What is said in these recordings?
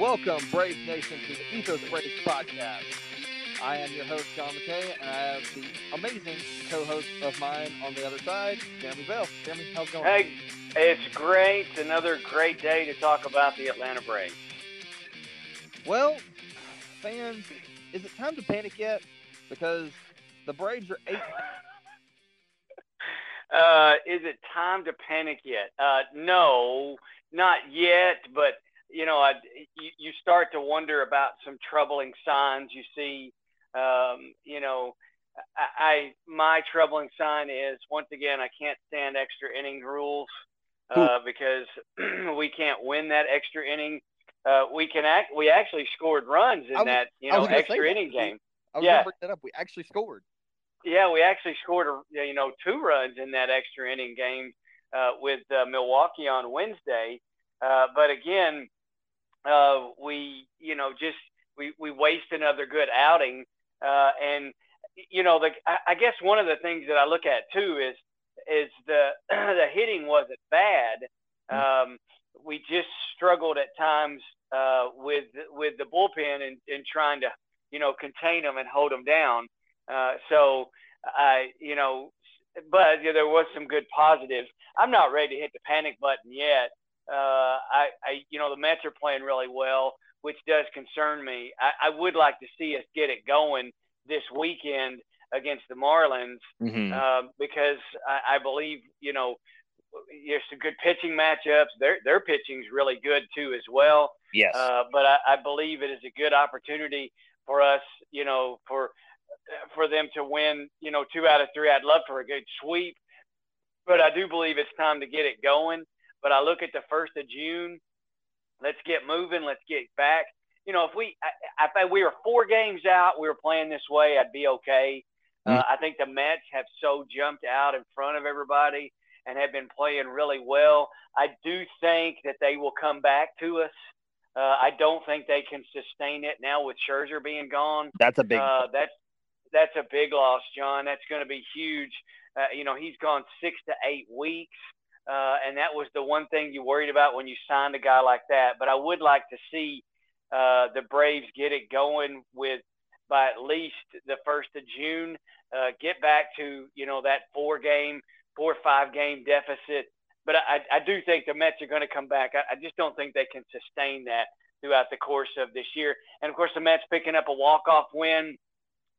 Welcome, Brave Nation, to the Ethos Braves podcast. I am your host, John McKay, and I have the amazing co-host of mine on the other side, Jeremy Bell. Jeremy, how's it going? Hey, it's great. Another great day to talk about the Atlanta Braves. Well, fans, is it time to panic yet? Because the Braves are eight. uh, is it time to panic yet? Uh, no, not yet. But you know, I, you, you start to wonder about some troubling signs you see. Um, you know, I, I my troubling sign is once again I can't stand extra inning rules uh, because we can't win that extra inning. Uh, we can act. We actually scored runs in was- that you know extra inning that. game. I was Yeah. that up. We actually scored. Yeah, we actually scored a, you know two runs in that extra inning game uh, with uh, Milwaukee on Wednesday. Uh, but again, uh, we you know just we we waste another good outing, uh, and you know the I, I guess one of the things that I look at too is is the the hitting wasn't bad. Um, we just struggled at times uh, with with the bullpen and, and trying to you know contain them and hold them down. Uh, so I, you know, but yeah, there was some good positives. I'm not ready to hit the panic button yet. Uh, I, I, you know, the Mets are playing really well, which does concern me. I, I would like to see us get it going this weekend against the Marlins Mm-hmm. uh, because I, I believe, you know, there's some good pitching matchups. Their their pitching's really good too as well. yes. Uh, but I, I believe it is a good opportunity for us, you know, for for them to win, you know, two out of three. I'd love for a good sweep, but I do believe it's time to get it going. But I look at the first of June. Let's get moving. Let's get back. You know, if we, I, I, if we were four games out, we were playing this way, I'd be okay. Uh, I think the Mets have so jumped out in front of everybody and have been playing really well. I do think that they will come back to us. Uh, I don't think they can sustain it now with Scherzer being gone. That's a big. Uh, that's that's a big loss, John. That's going to be huge. Uh, you know, he's gone six to eight weeks, uh, and that was the one thing you worried about when you signed a guy like that. But I would like to see uh, the Braves get it going with by at least the first of June. Uh, get back to you know that four game, four or five game deficit. But I, I do think the Mets are going to come back. I, I just don't think they can sustain that throughout the course of this year. And of course, the Mets picking up a walk off win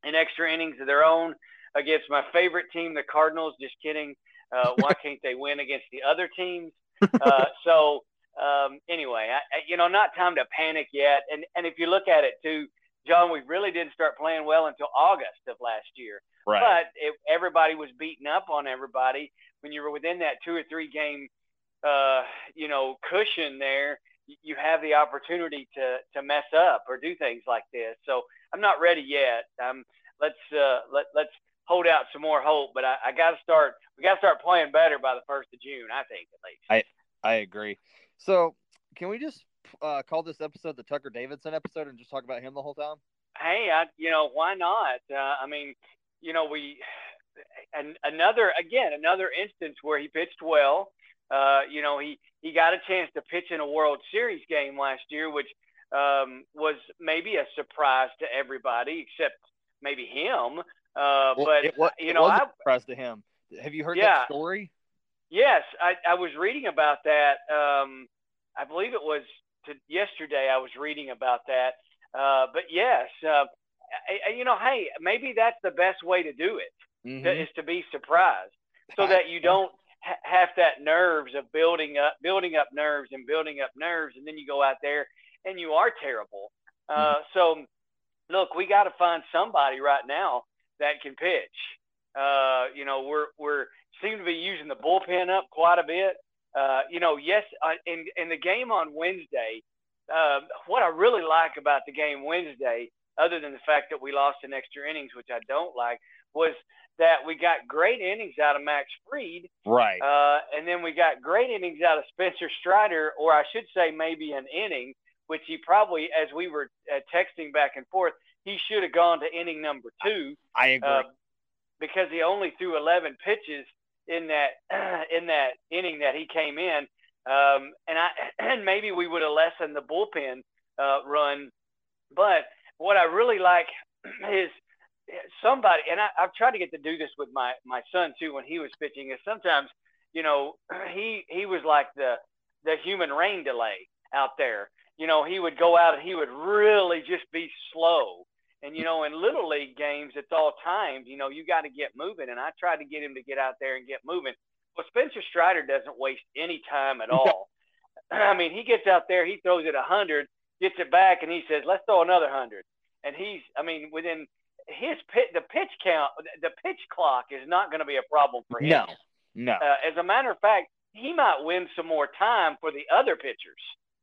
in extra innings of their own against my favorite team, the Cardinals. Just kidding. Uh, why can't they win against the other teams? Uh, so um, anyway, I, I, you know, not time to panic yet. And and if you look at it too, John, we really didn't start playing well until August of last year. right. But it, everybody was beating up on everybody when you were within that two or three game, uh, you know, cushion there. You have the opportunity to to mess up or do things like this. So I'm not ready yet. Um, let's uh, let let's hold out some more hope. But I, I got to start. We got to start playing better by the first of June. I think at least. I I agree. So, can we just uh, call this episode the Tucker Davidson episode and just talk about him the whole time? hey, I, you know, why not? Uh, I mean, you know, we, and another, again, another instance where he pitched well. Uh, you know, he, he got a chance to pitch in a World Series game last year, which um, was maybe a surprise to everybody except maybe him. Uh, Well, but, it, you know, I, a surprise to him. Have you heard Yeah. that story? Yes, I, I was reading about that. Um, I believe it was to yesterday. I was reading about that. Uh, but yes, uh, I, I- you know, hey, maybe that's the best way to do it Mhm. to- is to be surprised, so that you don't ha- have that nerves of building up, building up nerves and building up nerves, and then you go out there and you are terrible. Uh, So, look, we got to find somebody right now that can pitch. Uh, you know, we're we're seem to be using the bullpen up quite a bit. Uh, you know, yes, uh, in in the game on Wednesday, uh, what I really like about the game Wednesday, other than the fact that we lost in extra innings, which I don't like, was that we got great innings out of Max Fried, Right. uh, and then we got great innings out of Spencer Strider, or I should say maybe an inning, which he probably, as we were uh, texting back and forth, he should have gone to inning number two I agree. uh, because he only threw 11 pitches in that in that inning that he came in, um, and I and maybe we would have lessened the bullpen uh, run. But what I really like is somebody, and I, I've tried to get to do this with my my son too when he was pitching. Is sometimes, you know, he he was like the the human rain delay out there. You know, he would go out and he would really just be slow. And you know, in little league games, it's all timed. You know, you got to get moving. And I tried to get him to get out there and get moving. Well, Spencer Strider doesn't waste any time at all. I mean, he gets out there, he throws it a hundred, gets it back, and he says, "Let's throw another hundred. And he's, I mean, within his pit, the pitch count, the pitch clock is not going to be a problem for him. No, no. Uh, as a matter of fact, he might win some more time for the other pitchers,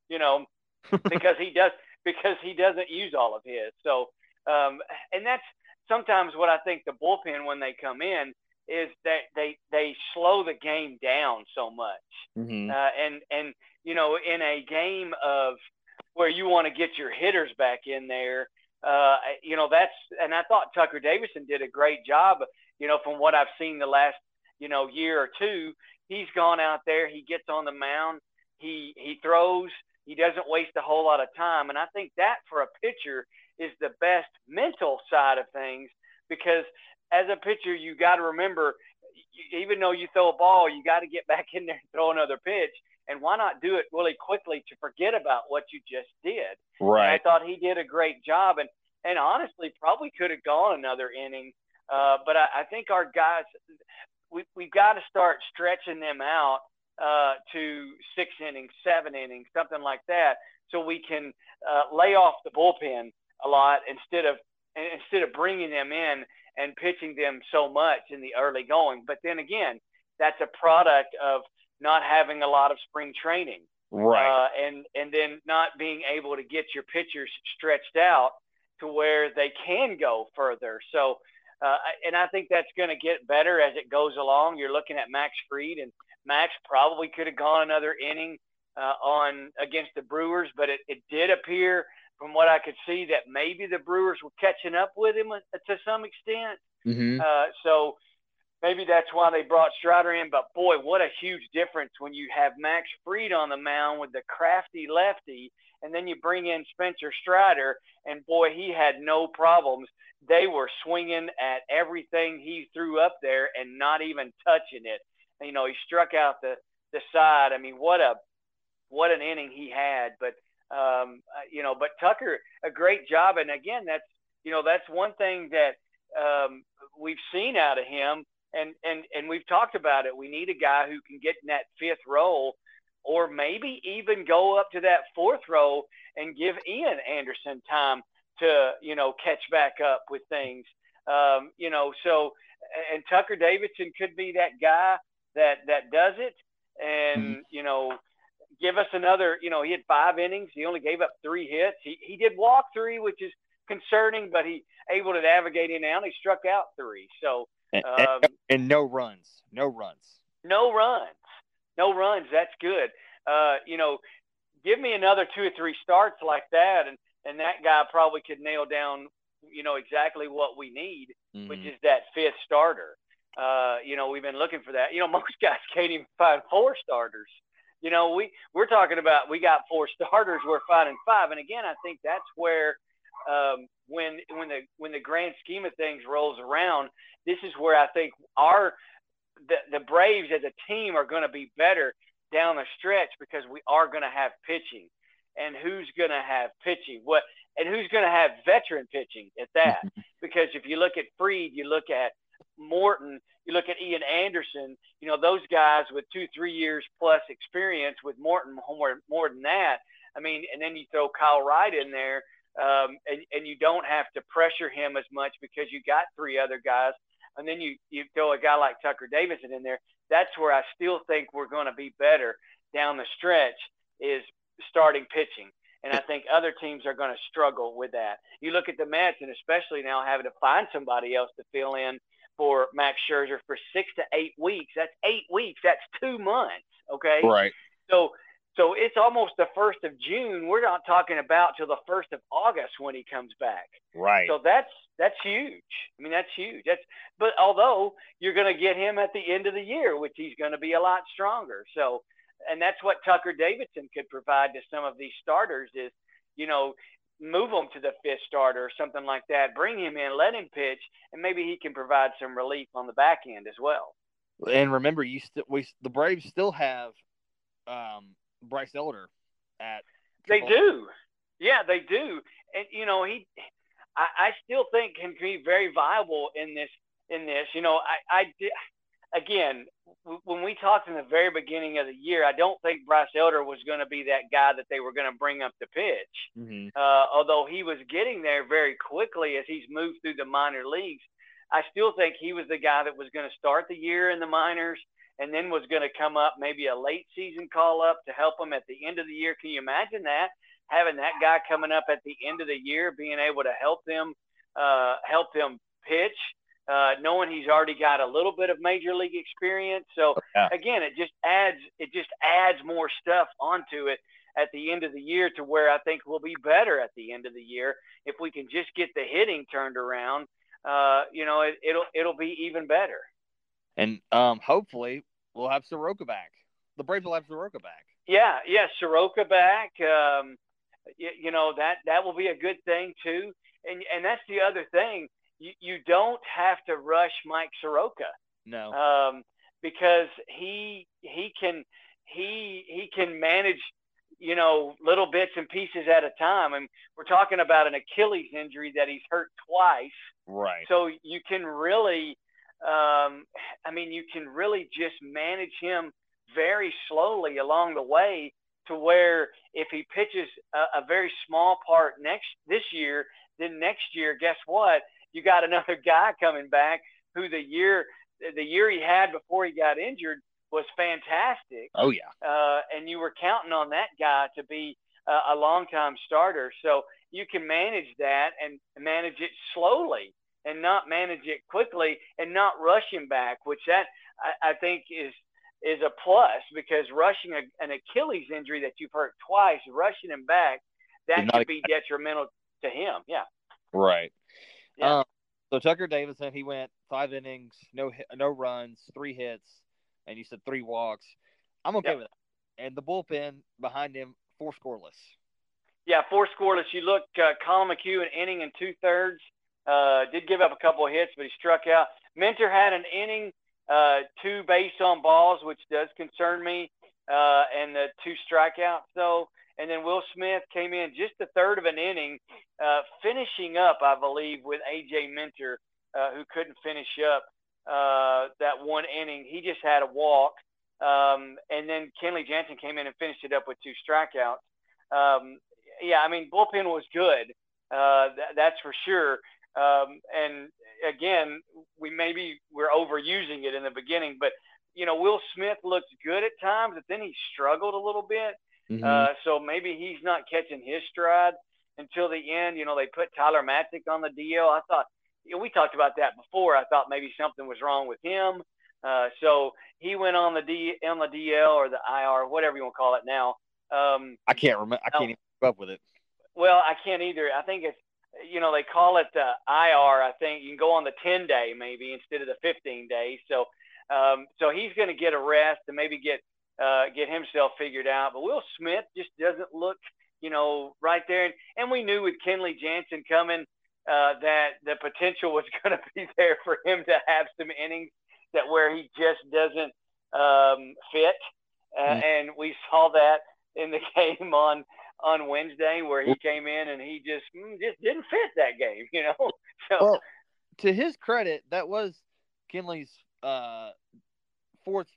you know, because he does because he doesn't use all of his. So, um, and that's sometimes what I think the bullpen when they come in is that they they slow the game down so much, mm-hmm. uh, and and you know in a game of where you want to get your hitters back in there uh, you know, that's, and I thought Tucker Davidson did a great job, you know, from what I've seen the last, you know, year or two. He's gone out there, he gets on the mound, he, he throws, he doesn't waste a whole lot of time. And I think that for a pitcher is the best mental side of things because as a pitcher, you got to remember, even though you throw a ball, you got to get back in there and throw another pitch and why not do it really quickly to forget about what you just did? Right. And I thought he did a great job, and and honestly, probably could have gone another inning. Uh, but I, I think our guys, we we've got to start stretching them out uh, to six innings, seven innings, something like that, so we can uh, lay off the bullpen a lot instead of instead of bringing them in and pitching them so much in the early going. But then again, that's a product of not having a lot of spring training, right? Uh, and and then not being able to get your pitchers stretched out to where they can go further. So, uh, and I think that's going to get better as it goes along. You're looking at Max Fried, and Max probably could have gone another inning uh, on against the Brewers, but it, it did appear from what I could see that maybe the Brewers were catching up with him uh, to some extent. Mm-hmm. Uh, so maybe that's why they brought Strider in. But boy, what a huge difference when you have Max Fried on the mound with the crafty lefty, and then you bring in Spencer Strider, and boy, he had no problems. They were swinging at everything he threw up there and not even touching it. You know, he struck out the the side. I mean, what a what an inning he had. But um, uh, you know, but Tucker, a great job. And again, that's you know that's one thing that um, we've seen out of him and and and we've talked about it. We need a guy who can get in that fifth role, or maybe even go up to that fourth row and give Ian Anderson time to you know catch back up with things. Um, you know, so and Tucker Davidson could be that guy that that does it, and mm-hmm. you know. Give us another, you know, he had five innings. He only gave up three hits. He, he did walk three, which is concerning, but he able to navigate in and out. He struck out three. So and, um, and, no runs, no runs, no runs, no runs. That's good. Uh, you know, give me another two or three starts like that, and and that guy probably could nail down, you know, exactly what we need, mm-hmm. which is that fifth starter. Uh, you know, we've been looking for that. You know, most guys can't even find four starters. You know, we we're talking about we got four starters, we're finding five, and again, I think that's where um, when when the when the grand scheme of things rolls around, this is where I think our the, the Braves as a team are going to be better down the stretch because we are going to have pitching, and who's going to have pitching? What and who's going to have veteran pitching at that? because if you look at Fried, you look at Morton, you look at Ian Anderson, you know those guys with two, three years plus experience. With Morton more more than that. I mean, and then you throw Kyle Wright in there um, and, and you don't have to pressure him as much because you got three other guys. And then you, you throw a guy like Tucker Davidson in there. That's where I still think we're going to be better down the stretch is starting pitching. And I think other teams are going to struggle with that. You look at the Mets, and especially now having to find somebody else to fill in for Max Scherzer for six to eight weeks. That's eight weeks. That's two months. Okay. Right. So so it's almost the first of June. We're not talking about till the first of August when he comes back. Right. So that's that's huge. I mean, that's huge. That's but although you're going to get him at the end of the year, which he's going to be a lot stronger. So, and that's what Tucker Davidson could provide to some of these starters is you know, move him to the fifth starter or something like that. Bring him in, let him pitch, and maybe he can provide some relief on the back end as well. And remember, you still we the Braves still have um, Bryce Elder at. They do, yeah, they do, and you know he, I, I still think can be very viable in this in this. You know, I I did again, when we talked in the very beginning of the year, I don't think Bryce Elder was going to be that guy that they were going to bring up to pitch. Mm-hmm. Uh, although he was getting there very quickly as he's moved through the minor leagues, I still think he was the guy that was going to start the year in the minors and then was going to come up maybe a late season call up to help him at the end of the year. Can you imagine that? Having that guy coming up at the end of the year, being able to help them, uh, help them pitch uh, knowing he's already got a little bit of major league experience. So yeah. again, it just adds it just adds more stuff onto it at the end of the year to where I think we'll be better at the end of the year if we can just get the hitting turned around. Uh, you know, it, will it'll be even better. And um, hopefully we'll have Soroka back. The Braves will have Soroka back. Yeah, yeah, Soroka back. Um, you, you know that that will be a good thing too. And and that's the other thing you, you don't have to rush Mike Soroka. No. Um, because he he can he he can manage you know little bits and pieces at a time and we're talking about an achilles injury that he's hurt twice right so you can really um, i mean you can really just manage him very slowly along the way to where if he pitches a, a very small part next this year then next year guess what you got another guy coming back who the year the year he had before he got injured was fantastic. Oh yeah. Uh, and you were counting on that guy to be uh, a longtime starter, so you can manage that and manage it slowly and not manage it quickly and not rush him back, which that I, I think is is a plus because rushing a, an Achilles injury that you've hurt twice, rushing him back, that could be detrimental to him. Yeah. Right. Yeah. Um, so Tucker Davidson, he went five innings, no no runs, three hits, and you said three walks. I'm okay yep. with that. And the bullpen behind him, four scoreless. Yeah, four scoreless. You look, uh, Collin McHugh, an inning and two thirds. Uh, did give up a couple of hits, but he struck out. Minter had an inning, uh, two base on balls, which does concern me, uh, and the two strikeouts. So and then Will Smith came in just a third of an inning, uh, finishing up, I believe, with AJ Minter, uh, who couldn't finish up uh, that one inning. He just had a walk. Um, and then Kenley Jansen came in and finished it up with two strikeouts. Um, yeah, I mean, bullpen was good. Uh, th- that's for sure. Um, and again, we maybe we're overusing it in the beginning, but you know, Will Smith looked good at times, but then he struggled a little bit. Mm-hmm. Uh, so maybe he's not catching his stride until the end. You know, they put Tyler Matzek on the DL. I thought, you know, we talked about that before. I thought maybe something was wrong with him. Uh, so he went on the D on the DL or the IR, whatever you want to call it now. Um, I can't remember. I can't even keep up with it. Well, I can't either. I think it's you know they call it the IR. I think you can go on the 10 day maybe instead of the 15 days. So um, so he's going to get a rest and maybe get uh, get himself figured out. But Will Smith just doesn't look, you know, right there. And, and we knew with Kenley Jansen coming uh, that the potential was going to be there for him to have some innings that where he just doesn't um, fit. Uh, mm. And we saw that in the game on on Wednesday where he came in and he just mm, just didn't fit that game, you know. So, well, to his credit, that was Kenley's uh, fourth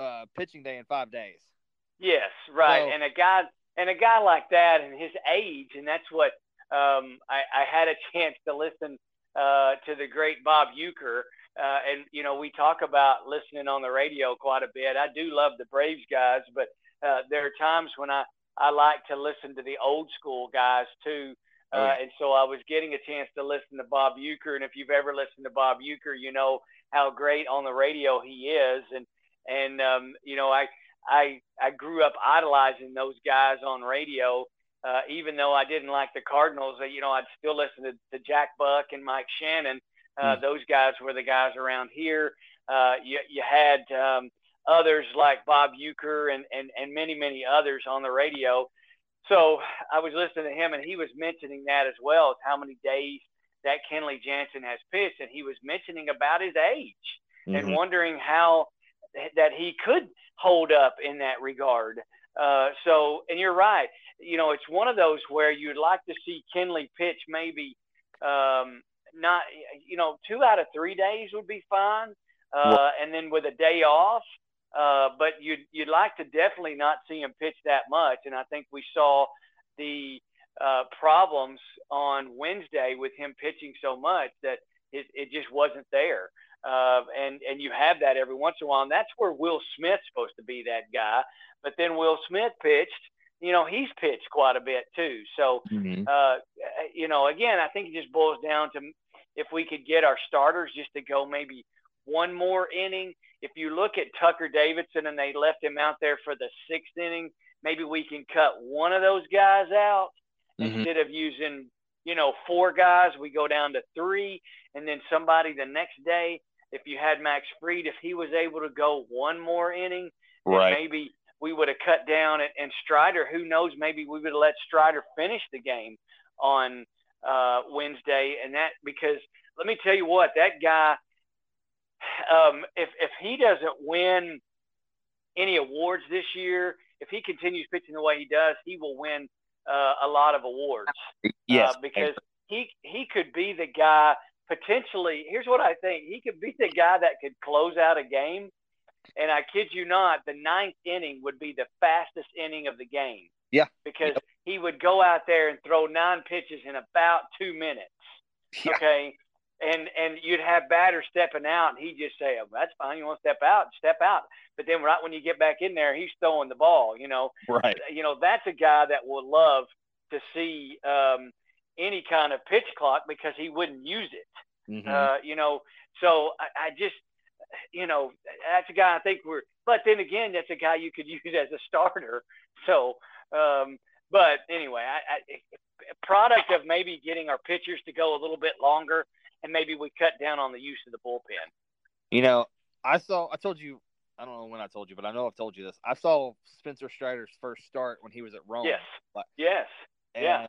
uh, pitching day in five days. Yes, right. So, and a guy and a guy like that and his age, and that's what um, I, I had a chance to listen uh, to the great Bob Uecker. Uh, and you know, we talk about listening on the radio quite a bit. I do love the Braves guys, but uh, there are times when I I like to listen to the old school guys too. Uh, oh, yeah. And so I was getting a chance to listen to Bob Uecker. And if you've ever listened to Bob Uecker, you know how great on the radio he is. And and um, you know I I I grew up idolizing those guys on radio. Uh, even though I didn't like the Cardinals, uh, you know, I'd still listen to, to Jack Buck and Mike Shannon. Uh, mm. Those guys were the guys around here. Uh, you, you had um, others like Bob Uecker and, and, and many, many others on the radio. so I was listening to him, and he was mentioning that as well as how many days that Kenley Jansen has pitched, and he was mentioning about his age mm-hmm. and wondering how that he could hold up in that regard. Uh, so, and you're right. You know, it's one of those where you'd like to see Kenley pitch maybe um, not, you know, two out of three days would be fine, uh, and then with a day off. Uh, but you'd you'd like to definitely not see him pitch that much, and I think we saw the uh, problems on Wednesday with him pitching so much that it, it just wasn't there. Uh, and and you have that every once in a while, and that's where Will Smith's supposed to be that guy. But then Will Smith pitched. You know, he's pitched quite a bit too. So, mm-hmm. uh, you know, again, I think it just boils down to if we could get our starters just to go maybe one more inning. If you look at Tucker Davidson and they left him out there for the sixth inning, maybe we can cut one of those guys out mm-hmm. instead of using, you know, four guys. We go down to three, and then somebody the next day. If you had Max Fried, if he was able to go one more inning, right. maybe we would have cut down. And, and Strider, who knows? Maybe we would have let Strider finish the game on uh, Wednesday, and that because let me tell you what that guy um, if if he doesn't win any awards this year, if he continues pitching the way he does, he will win uh, a lot of awards. Yes, uh, because he he could be the guy potentially. Here's what I think: he could be the guy that could close out a game. And I kid you not, the ninth inning would be the fastest inning of the game. Yeah, because yep. he would go out there and throw nine pitches in about two minutes. Yeah. Okay, and and you'd have batters stepping out, and he'd just say, oh, "That's fine. You want to step out? Step out." But then right when you get back in there, he's throwing the ball. You know, right? You know, that's a guy that would love to see um, any kind of pitch clock because he wouldn't use it. Mm-hmm. Uh, you know, so I, I just, you know, that's a guy I think we're. But then again, that's a guy you could use as a starter. So, um, but anyway, I, I product of maybe getting our pitchers to go a little bit longer and maybe we cut down on the use of the bullpen. You know, I saw. I told you. I don't know when I told you, but I know I've told you this. I saw Spencer Strider's first start when he was at Rome. Yes. Like, yes. yeah.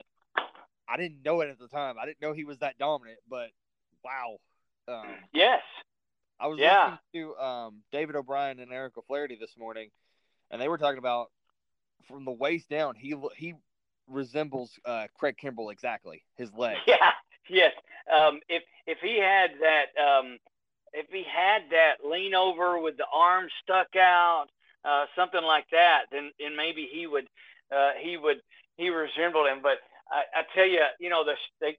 I didn't know it at the time. I didn't know he was that dominant, but wow. Um, yes. I was yeah. listening to um, David O'Brien and Eric O'Flaherty this morning, and they were talking about from the waist down. He he resembles uh, Craig Kimbrel exactly. His leg. Yeah. Yes. Um, if if he had that um, if he had that lean over with the arms stuck out, uh, something like that, then then maybe he would uh, he would he resembled him. But I, I tell you, you know, the, they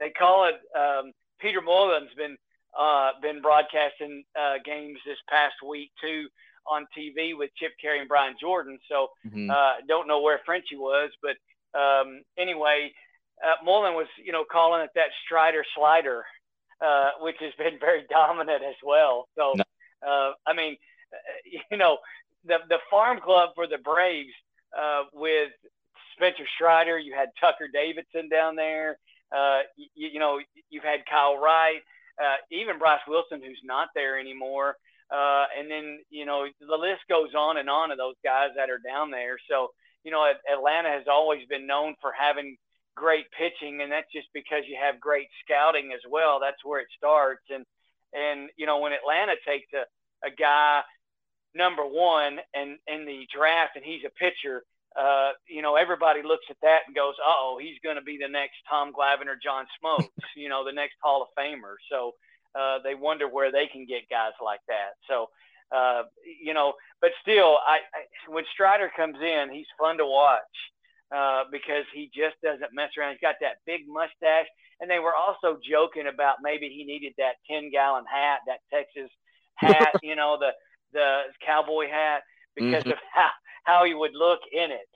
they call it um, Peter Moylan's been uh, been broadcasting uh, games this past week too on TV with Chip Caray and Brian Jordan. So mm-hmm. uh, don't know where Frenchie was, but um, anyway, uh, Moylan was, you know, calling it that Strider slider, uh, which has been very dominant as well. So, uh, I mean, you know, the the farm club for the Braves uh, with Spencer Strider, you had Tucker Davidson down there. Uh, you, you know, you've had Kyle Wright, uh, even Bryce Wilson, who's not there anymore. Uh, and then, you know, the list goes on and on of those guys that are down there. So, you know, Atlanta has always been known for having great pitching, and that's just because you have great scouting as well. That's where it starts. And and you know when Atlanta takes a, a guy number one and in the draft and he's a pitcher, uh, you know everybody looks at that and goes, oh, he's going to be the next Tom Glavine or John Smoltz, you know, the next Hall of Famer. So uh, they wonder where they can get guys like that. So. Uh, you know, but still, I, I when Strider comes in, he's fun to watch uh, because he just doesn't mess around. He's got that big mustache. And they were also joking about maybe he needed that 10 gallon hat, that Texas hat, you know, the, the cowboy hat, because mm-hmm. of how, how he would look in it.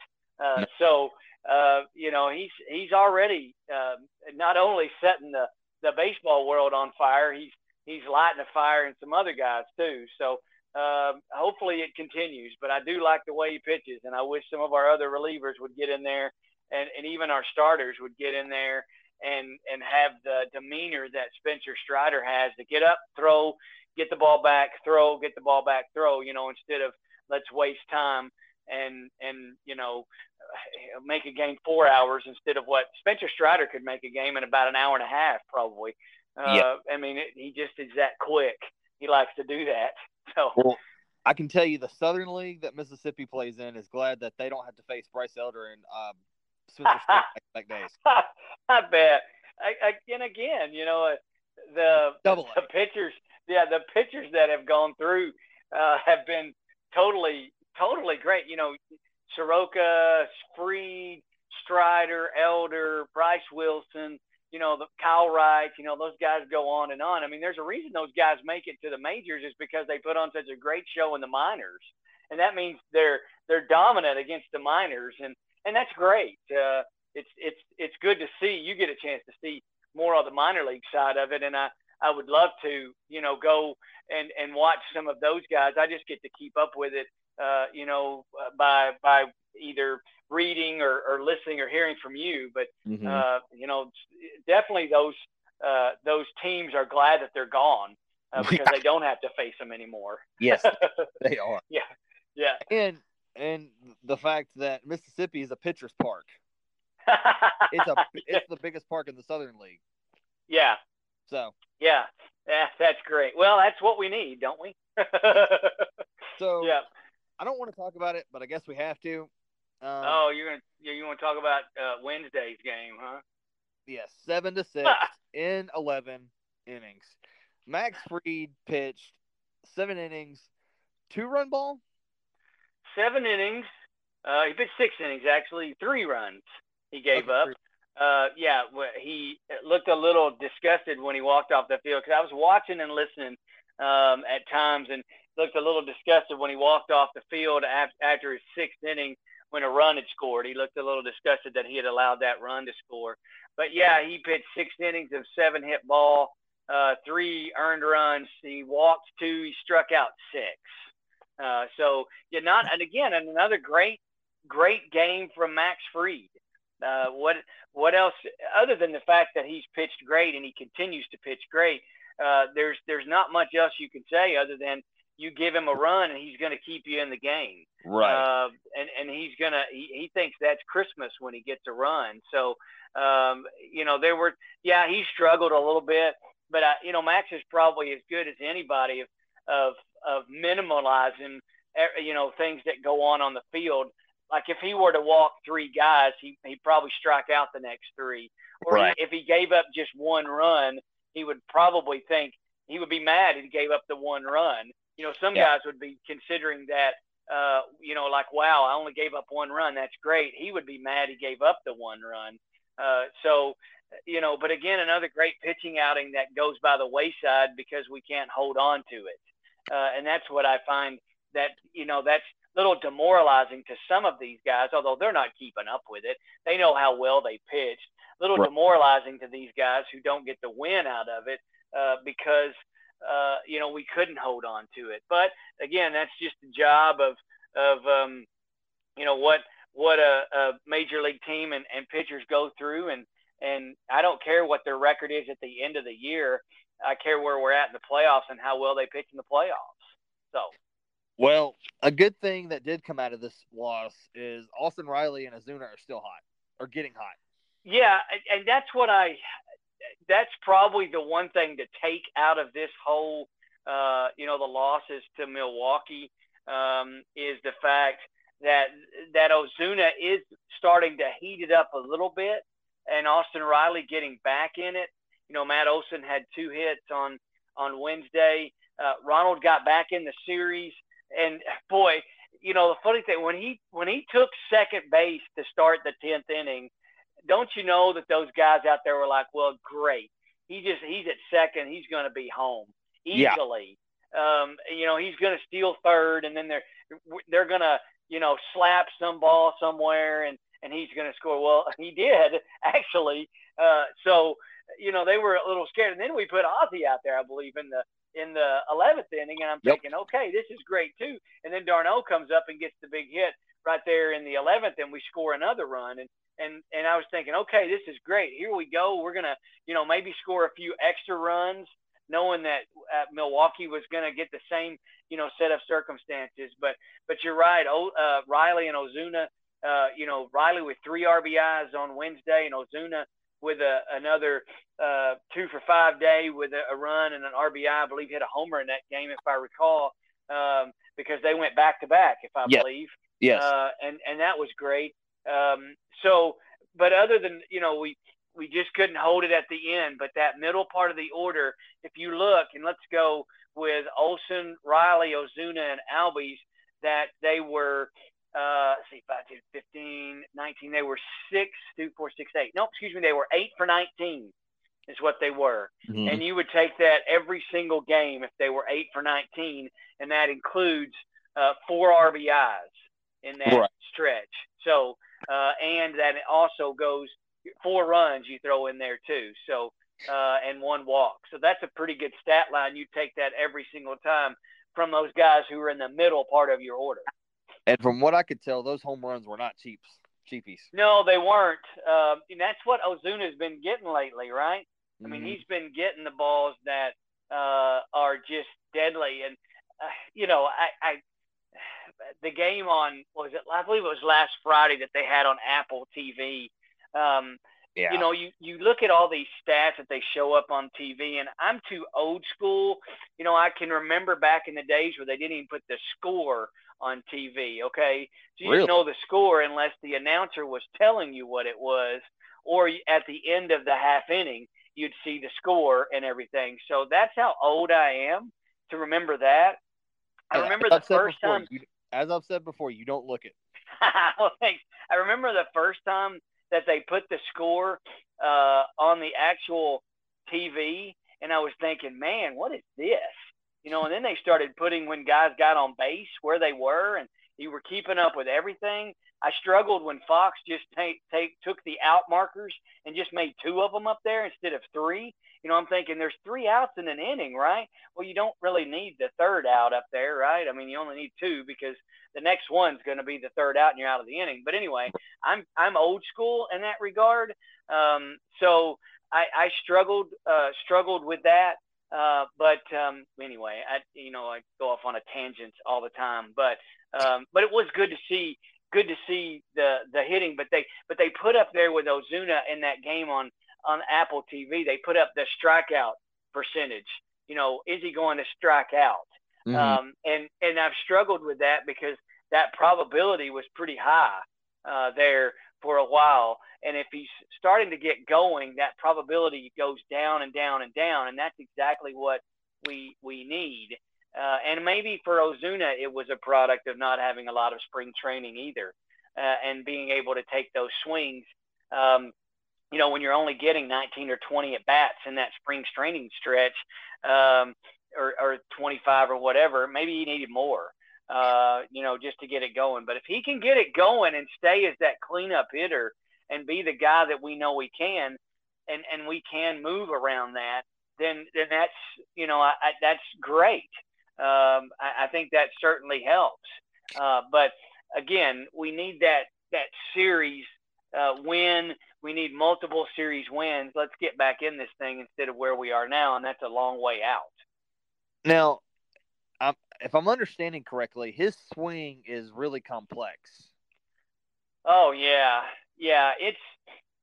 Uh, so, uh, you know, he's, he's already uh, not only setting the, the baseball world on fire, he's, he's lighting a fire in some other guys too. So, um, hopefully it continues. But I do like the way he pitches, and I wish some of our other relievers would get in there, and, and even our starters would get in there and and have the demeanor that Spencer Strider has to get up, throw, get the ball back, throw, get the ball back, throw. You know, instead of let's waste time and and you know make a game four hours instead of what Spencer Strider could make a game in about an hour and a half probably. Uh, yeah. I mean, it, he just is that quick. He likes to do that. So. Well, I can tell you the Southern League that Mississippi plays in is glad that they don't have to face Bryce Elder and um, Spencer Strider days. I bet. I, I, and again, you know, uh, the Double the pitchers, yeah, the pitchers that have gone through uh, have been totally, totally great. You know, Soroka, Fried, Strider, Elder, Bryce Wilson, you know, the Kyle Wright, you know, those guys go on and on. I mean, there's a reason those guys make it to the majors is because they put on such a great show in the minors. And that means they're they're dominant against the minors and and that's great. Uh, it's it's it's good to see. You get a chance to see more of the minor league side of it and I I would love to, you know, go and and watch some of those guys. I just get to keep up with it uh, you know, uh, by by either reading or, or listening or hearing from you. But mm-hmm. uh, you know, definitely those uh, those teams are glad that they're gone uh, because they don't have to face them anymore. yes, they are. Yeah, yeah. And and the fact that Mississippi is a pitcher's park. it's a it's the biggest park in the Southern League. Yeah. So. Yeah, yeah, that's great. Well, that's what we need, don't we? so yeah. I don't want to talk about it, but I guess we have to. Um, oh, you're gonna you want to talk about uh, Wednesday's game, huh? Yes, yeah, seven to six in eleven innings. Max Fried pitched seven innings, two run ball. Seven innings. Uh, he pitched six innings actually, three runs he gave okay, up. Uh, yeah, he looked a little disgusted when he walked off the field because I was watching and listening um, at times, and looked a little disgusted when he walked off the field after his sixth inning when a run had scored. He looked a little disgusted that he had allowed that run to score. But yeah, he pitched six innings of seven hit ball, uh, three earned runs. He walked two. He struck out six. Uh, so yeah, not and again another great, great game from Max Fried. Uh, what what else other than the fact that he's pitched great and he continues to pitch great? Uh, there's there's not much else you can say other than you give him a run and he's going to keep you in the game. Right. Uh, and and he's gonna he, he thinks that's Christmas when he gets a run. So um, you know there were yeah he struggled a little bit, but I, you know Max is probably as good as anybody of of of minimalizing eh, you know things that go on on the field. Like if he were to walk three guys, he he probably strike out the next three. Or right. if he gave up just one run, he would probably think he would be mad if he gave up the one run you know, some yeah. guys would be considering that, uh, you know, like, wow, I only gave up one run. That's great. He would be mad he gave up the one run. Uh, so, you know, but again, another great pitching outing that goes by the wayside because we can't hold on to it. Uh, and that's what I find that, you know, that's a little demoralizing to some of these guys, although they're not keeping up with it. They know how well they pitched. A little right. demoralizing to these guys who don't get the win out of it uh, because – uh, you know, we couldn't hold on to it. But again, that's just the job of of um, you know what what a, a major league team and, and pitchers go through, and and I don't care what their record is at the end of the year. I care where we're at in the playoffs and how well they pitch in the playoffs. So. Well, a good thing that did come out of this loss is Austin Riley and Ozuna are still hot, or getting hot. Yeah, and that's what I that's probably the one thing to take out of this whole, uh, you know, the losses to Milwaukee um, is the fact that that Ozuna is starting to heat it up a little bit, and Austin Riley getting back in it. You know, Matt Olson had two hits on on Wednesday. Uh, Ronald got back in the series, and boy, you know the funny thing when he when he took second base to start the tenth inning, don't you know that those guys out there were like, well, great. He just he's at second. He's going to be home easily. Yeah. Um, you know, he's going to steal third, and then they're they're going to you know slap some ball somewhere, and and he's going to score. Well, he did actually. Uh, so you know they were a little scared, and then we put Ozzy out there, I believe, in the in the 11th inning, and I'm yep. thinking, okay, this is great too. And then d'Arnaud comes up and gets the big hit right there in the 11th, and we score another run. And and and I was thinking, okay, this is great. Here we go. We're gonna, you know, maybe score a few extra runs knowing that uh, Milwaukee was going to get the same, you know, set of circumstances. But but you're right. O, uh, Riley and Ozuna, uh, you know, Riley with three RBIs on Wednesday and Ozuna with a, another uh, two for five day with a, a run and an RBI. I believe hit a homer in that game, if I recall, um, because they went back to back, if I believe. Yes. Uh, and and that was great. Um, so, but other than you know, we we just couldn't hold it at the end. But that middle part of the order, if you look, and let's go with Olson, Riley, Ozuna, and Albies, that they were, uh, see, 5, 10, 15, 19, they were 6, 2, 4, 6, 8. No, excuse me, they were 8 for 19 is what they were. Mm-hmm. And you would take that every single game if they were 8 for 19, and that includes uh, four RBIs in that right. stretch. So, uh, and that it also goes four runs you throw in there too. So uh, and one walk. So that's a pretty good stat line. You take that every single time from those guys who are in the middle part of your order. And from what I could tell, those home runs were not cheaps, cheapies. No, they weren't. Um, and that's what Ozuna's been getting lately, right? Mm-hmm. I mean, mm-hmm. he's been getting the balls that uh, are just deadly. And uh, you know, I, I the game on was it? I believe it was last Friday that they had on Apple TV um, yeah. You know, you, you look at all these stats that they show up on TV, and I'm too old school. You know, I can remember back in the days where they didn't even put the score on TV. Okay, so you really? didn't know the score unless the announcer was telling you what it was, or at the end of the half inning, you'd see the score and everything. So that's how old I am to remember that. I remember the first time. You, as I've said before, you don't look it. thanks. I remember the first time that they put the score uh, on the actual TV, and I was thinking, man, what is this? You know, and then they started putting when guys got on base where they were, and you were keeping up with everything. I struggled when Fox just take, take took the out markers and just made two of them up there instead of three. You know, I'm thinking there's three outs in an inning, right? Well, you don't really need the third out up there, right? I mean, you only need two because the next one's going to be the third out and you're out of the inning. But anyway, I'm I'm old school in that regard. Um, so I, I struggled uh, struggled with that. Uh, but um, anyway, I you know I go off on a tangent all the time. But um, but it was good to see good to see the the hitting. But they but they put up there with Ozuna in that game on on Apple TV. They put up the strikeout percentage. You know, is he going to strike out? Mm-hmm. Um, and and I've struggled with that because that probability was pretty high uh, there for a while. And if he's starting to get going, that probability goes down and down and down, and that's exactly what we we need. Uh, and maybe for Ozuna, it was a product of not having a lot of spring training either, uh, and being able to take those swings. Um, you know, when you're only getting 19 or 20 at bats in that spring training stretch, um, or, or 25 or whatever, maybe he needed more uh, you know, just to get it going. But if he can get it going and stay as that cleanup hitter and be the guy that we know we can, and and we can move around that, then then that's you know I, I, that's great. Um, I, I, think that certainly helps. Uh, but again, we need that that series uh, win. We need multiple series wins. Let's get back in this thing instead of where we are now, and that's a long way out. Now, I'm, if I'm understanding correctly, his swing is really complex. Oh yeah, yeah. It's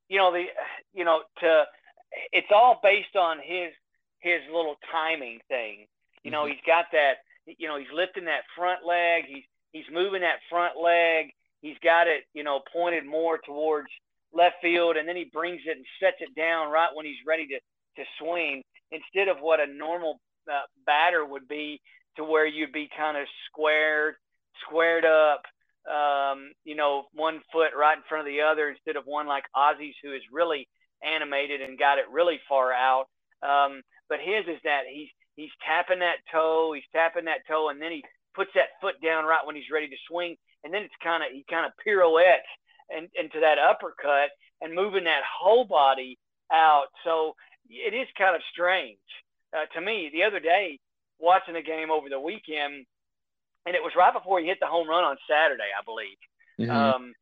you know the you know to it's all based on his his little timing thing. You know, mm-hmm. he's got that. You know, he's lifting that front leg. He's he's moving that front leg. He's got it. You know, pointed more towards left field, and then he brings it and sets it down right when he's ready to to swing. Instead of what a normal uh, batter would be to where you'd be kind of squared, squared up, um, you know, one foot right in front of the other instead of one like Ozzy's who is really animated and got it really far out. Um, but his is that he's he's tapping that toe, he's tapping that toe, and then he puts that foot down right when he's ready to swing, and then it's kind of he kind of pirouettes and into that uppercut and moving that whole body out. So it is kind of strange uh, to me. The other day, watching the game over the weekend, and it was right before he hit the home run on Saturday, I believe. Mm-hmm. Um,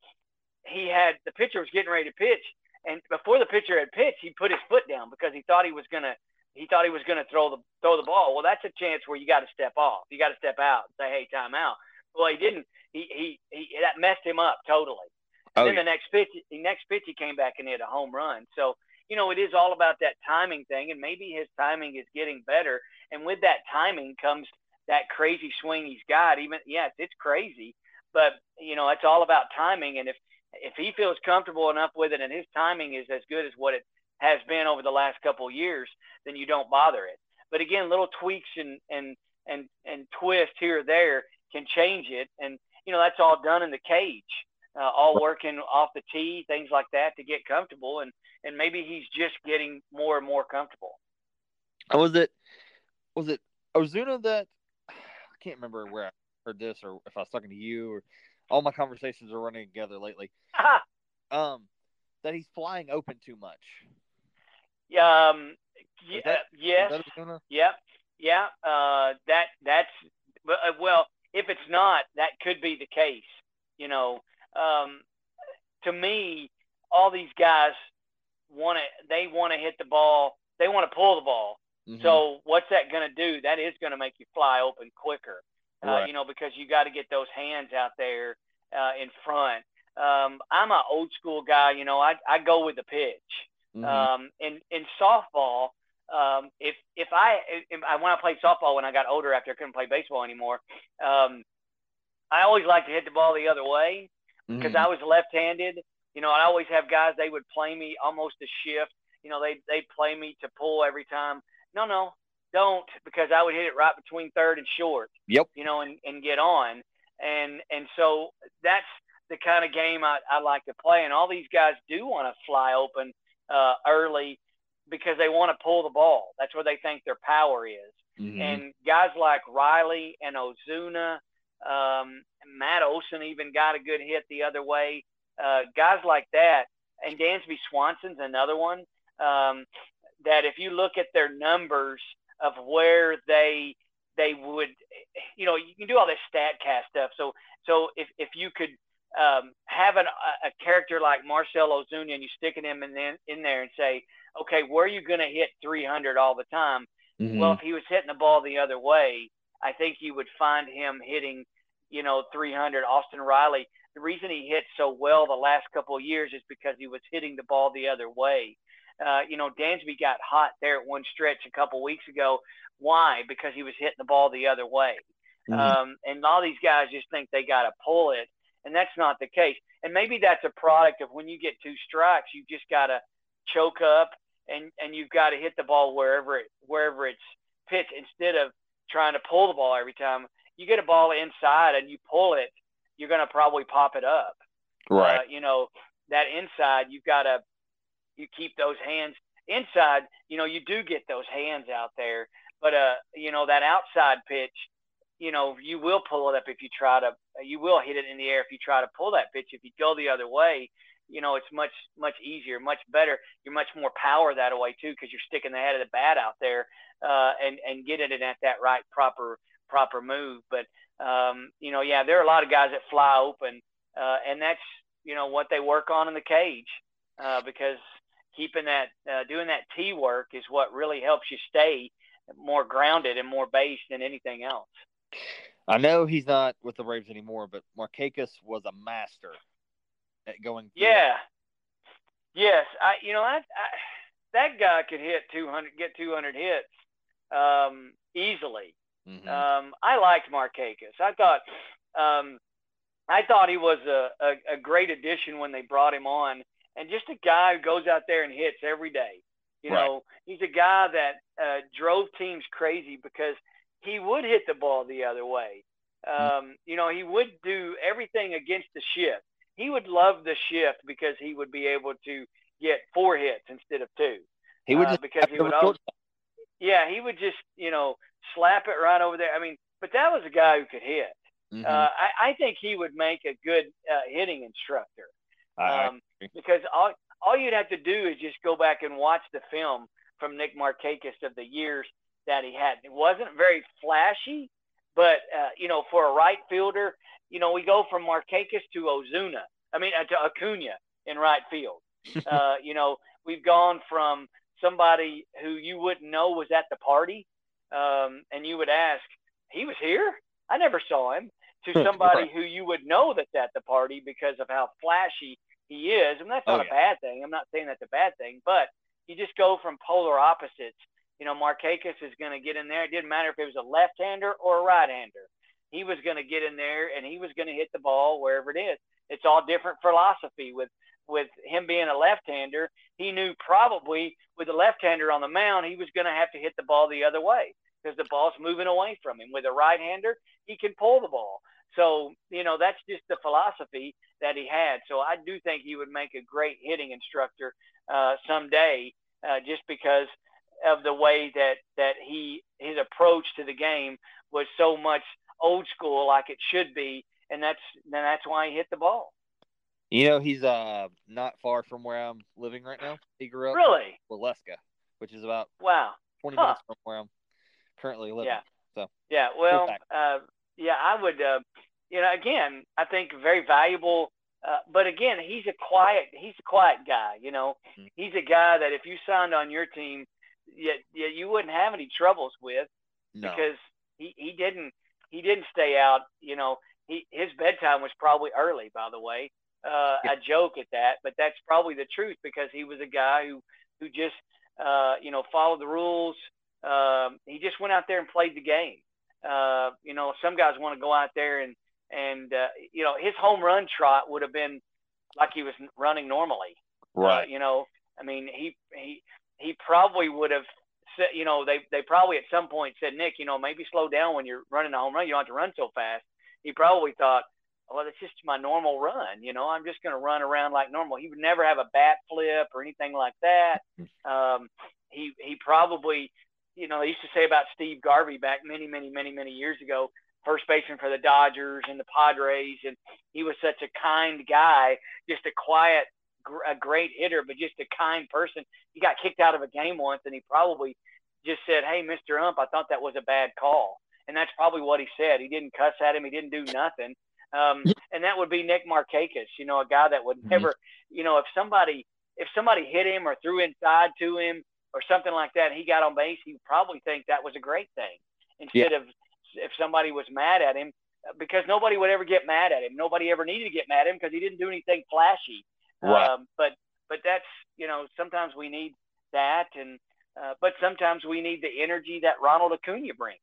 he had the pitcher was getting ready to pitch, and before the pitcher had pitched, he put his foot down because he thought he was going to he thought he was going to throw the throw the ball. Well, that's a chance where you got to step off. You got to step out and say, "Hey, time out." Well, he didn't. He he, he that messed him up totally. Oh, then the next pitch, the next pitch, he came back and hit a home run. So you know, it is all about that timing thing, and maybe his timing is getting better. And with that timing comes that crazy swing he's got. Even yes, it's crazy, but you know, it's all about timing. And if if he feels comfortable enough with it, and his timing is as good as what it has been over the last couple of years, then you don't bother it. But again, little tweaks and and and and twists here or there can change it, and you know that's all done in the cage, uh, all working off the tee, things like that to get comfortable, and and maybe he's just getting more and more comfortable. Was it was it Ozuna that I can't remember where I heard this or if I was talking to you or all my conversations are running together lately. um, that he's flying open too much. Um, yeah, that, yes, yeah, yeah. Uh, that that's uh, well, if it's not, that could be the case. You know, um, to me, all these guys want to they want to hit the ball, they want to pull the ball. Mm-hmm. So what's that going to do? That is going to make you fly open quicker. Uh, right. Uh, you know, because you got to get those hands out there uh, in front. Um, I'm an old school guy. You know, I I go with the pitch. Mm-hmm. Um, in in softball, um, if if I if I when I played softball when I got older after I couldn't play baseball anymore, um, I always liked to hit the ball the other way because mm-hmm. I was left-handed. You know, I always have guys they would play me almost a shift. You know, they they play me to pull every time. No, no, don't because I would hit it right between third and short. Yep. You know, and and get on. And and so that's the kind of game I, I like to play. And all these guys do want to fly open uh, early because they want to pull the ball. That's where they think their power is. Mm-hmm. And guys like Riley and Ozuna, um, Matt Olson even got a good hit the other way. Uh, guys like that, and Dansby Swanson's another one. Um, that if you look at their numbers of where they they would, you know, you can do all this Statcast stuff. So so if if you could um, have an, a, a character like Marcel Ozuna and you sticking him in, in, in there and say, okay, where are you going to hit 300 all the time? Mm-hmm. Well, if he was hitting the ball the other way, I think you would find him hitting, you know, 300. Austin Riley, the reason he hit so well the last couple of years is because he was hitting the ball the other way. Uh, you know, Dansby got hot there at one stretch a couple weeks ago. Why? Because he was hitting the ball the other way. Mm-hmm. Um, and all these guys just think they got to pull it and that's not the case. And maybe that's a product of when you get two strikes, you just got to choke up and and you've got to hit the ball wherever it wherever it's pitched instead of trying to pull the ball every time. You get a ball inside and you pull it, you're going to probably pop it up. Right. Uh, you know that inside, you've got to you keep those hands inside. You know you do get those hands out there, but uh you know that outside pitch you know, you will pull it up if you try to, you will hit it in the air if you try to pull that pitch. If you go the other way, you know, it's much, much easier, much better. You're much more power that way too, because you're sticking the head of the bat out there uh, and, and getting it at that right, proper, proper move. But, um, you know, yeah, there are a lot of guys that fly open uh, and that's, you know, what they work on in the cage uh, because keeping that, uh, doing that T work is what really helps you stay more grounded and more based than anything else. I know he's not with the Braves anymore, but Markakis was a master at going. Yeah. Yes, I. You know, I, I that guy could hit 200, get 200 hits um, easily. Mm-hmm. Um, I liked Markakis. I thought, um, I thought he was a, a, a great addition when they brought him on, and just a guy who goes out there and hits every day. You right. know, he's a guy that uh, drove teams crazy because he would hit the ball the other way. Um, you know, he would do everything against the shift. He would love the shift because he would be able to get four hits instead of two. He would uh, because he would always, yeah, he would just you know slap it right over there. I mean, but that was a guy who could hit. Mm-hmm. Uh, I, I think he would make a good uh, hitting instructor um, because all all you'd have to do is just go back and watch the film from Nick Markakis of the years that he had. It wasn't very flashy, but uh, you know, for a right fielder, you know, we go from Markakis to Ozuna. I mean, uh, to Acuna in right field. uh, you know, we've gone from somebody who you wouldn't know was at the party, um, and you would ask, "He was here? I never saw him." To somebody who you would know that's at the party because of how flashy he is, and that's not oh, yeah. a bad thing. I'm not saying that's a bad thing, but you just go from polar opposites. You know, Markakis is going to get in there. It didn't matter if it was a left-hander or a right-hander. He was going to get in there and he was going to hit the ball wherever it is. It's all different philosophy with with him being a left-hander. He knew probably with a left-hander on the mound, he was going to have to hit the ball the other way because the ball's moving away from him. With a right-hander, he can pull the ball. So, you know, that's just the philosophy that he had. So I do think he would make a great hitting instructor uh, someday uh, just because of the way that, that he, his approach to the game was so much old school like it should be. And that's, and that's why he hit the ball. You know, he's uh not far from where I'm living right now. He grew up really Waleska, which is about wow 20 huh. minutes from where I'm currently living. Yeah. So yeah, well, uh, yeah, I would. Uh, you know, again, I think very valuable. Uh, but again, he's a quiet. He's a quiet guy. You know, mm-hmm. he's a guy that if you signed on your team, yet, yet you wouldn't have any troubles with no. because he, he didn't he didn't stay out. You know, he his bedtime was probably early. By the way, uh, yeah. I joke at that, but that's probably the truth because he was a guy who who just uh, you know followed the rules. Um, he just went out there and played the game. Uh, you know, some guys want to go out there and and uh, you know his home run trot would have been like he was running normally. Uh, right. Uh, you know, I mean, he he he probably would have said, you know, they they probably at some point said, Nick, you know, maybe slow down when you're running a home run. You don't have to run so fast. He probably thought, well, it's just my normal run. You know, I'm just going to run around like normal. He would never have a bat flip or anything like that. Um, he he probably, you know, they used to say about Steve Garvey back many, many, many, many years ago, first baseman for the Dodgers and the Padres, and he was such a kind guy, just a quiet, a great hitter, but just a kind person. He got kicked out of a game once, and he probably just said, "Hey, Mr. Ump, I thought that was a bad call." And that's probably what he said. He didn't cuss at him. He didn't do nothing. Um, and that would be Nick Markakis, you know, a guy that would mm-hmm. never, you know, if somebody if somebody hit him or threw inside to him or something like that, and he got on base, he probably think that was a great thing instead yeah. of if somebody was mad at him because nobody would ever get mad at him. Nobody ever needed to get mad at him because he didn't do anything flashy. Right. Um, but but that's you know sometimes we need that and uh, but sometimes we need the energy that Ronald Acuna brings.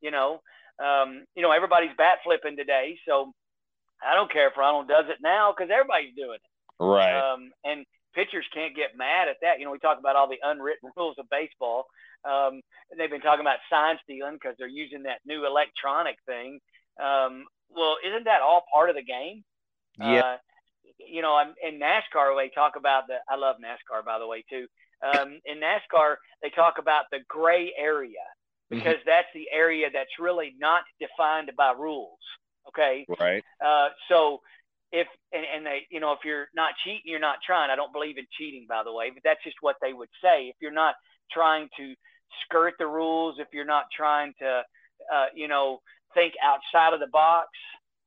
You know, um, you know everybody's bat flipping today, so I don't care if Ronald does it now because everybody's doing it. Right. Um, and pitchers can't get mad at that. You know, we talk about all the unwritten rules of baseball. Um, they've been talking about sign stealing because they're using that new electronic thing. Um, well, isn't that all part of the game? Yeah. Uh, you know, in NASCAR, they talk about the. I love NASCAR, by the way, too. Um, in NASCAR, they talk about the gray area mm-hmm. because mm-hmm. that's the area that's really not defined by rules. Okay. Right. Uh, so if and, and they, you know, if you're not cheating, you're not trying. I don't believe in cheating, by the way, but that's just what they would say. If you're not trying to skirt the rules, if you're not trying to, uh, you know, think outside of the box,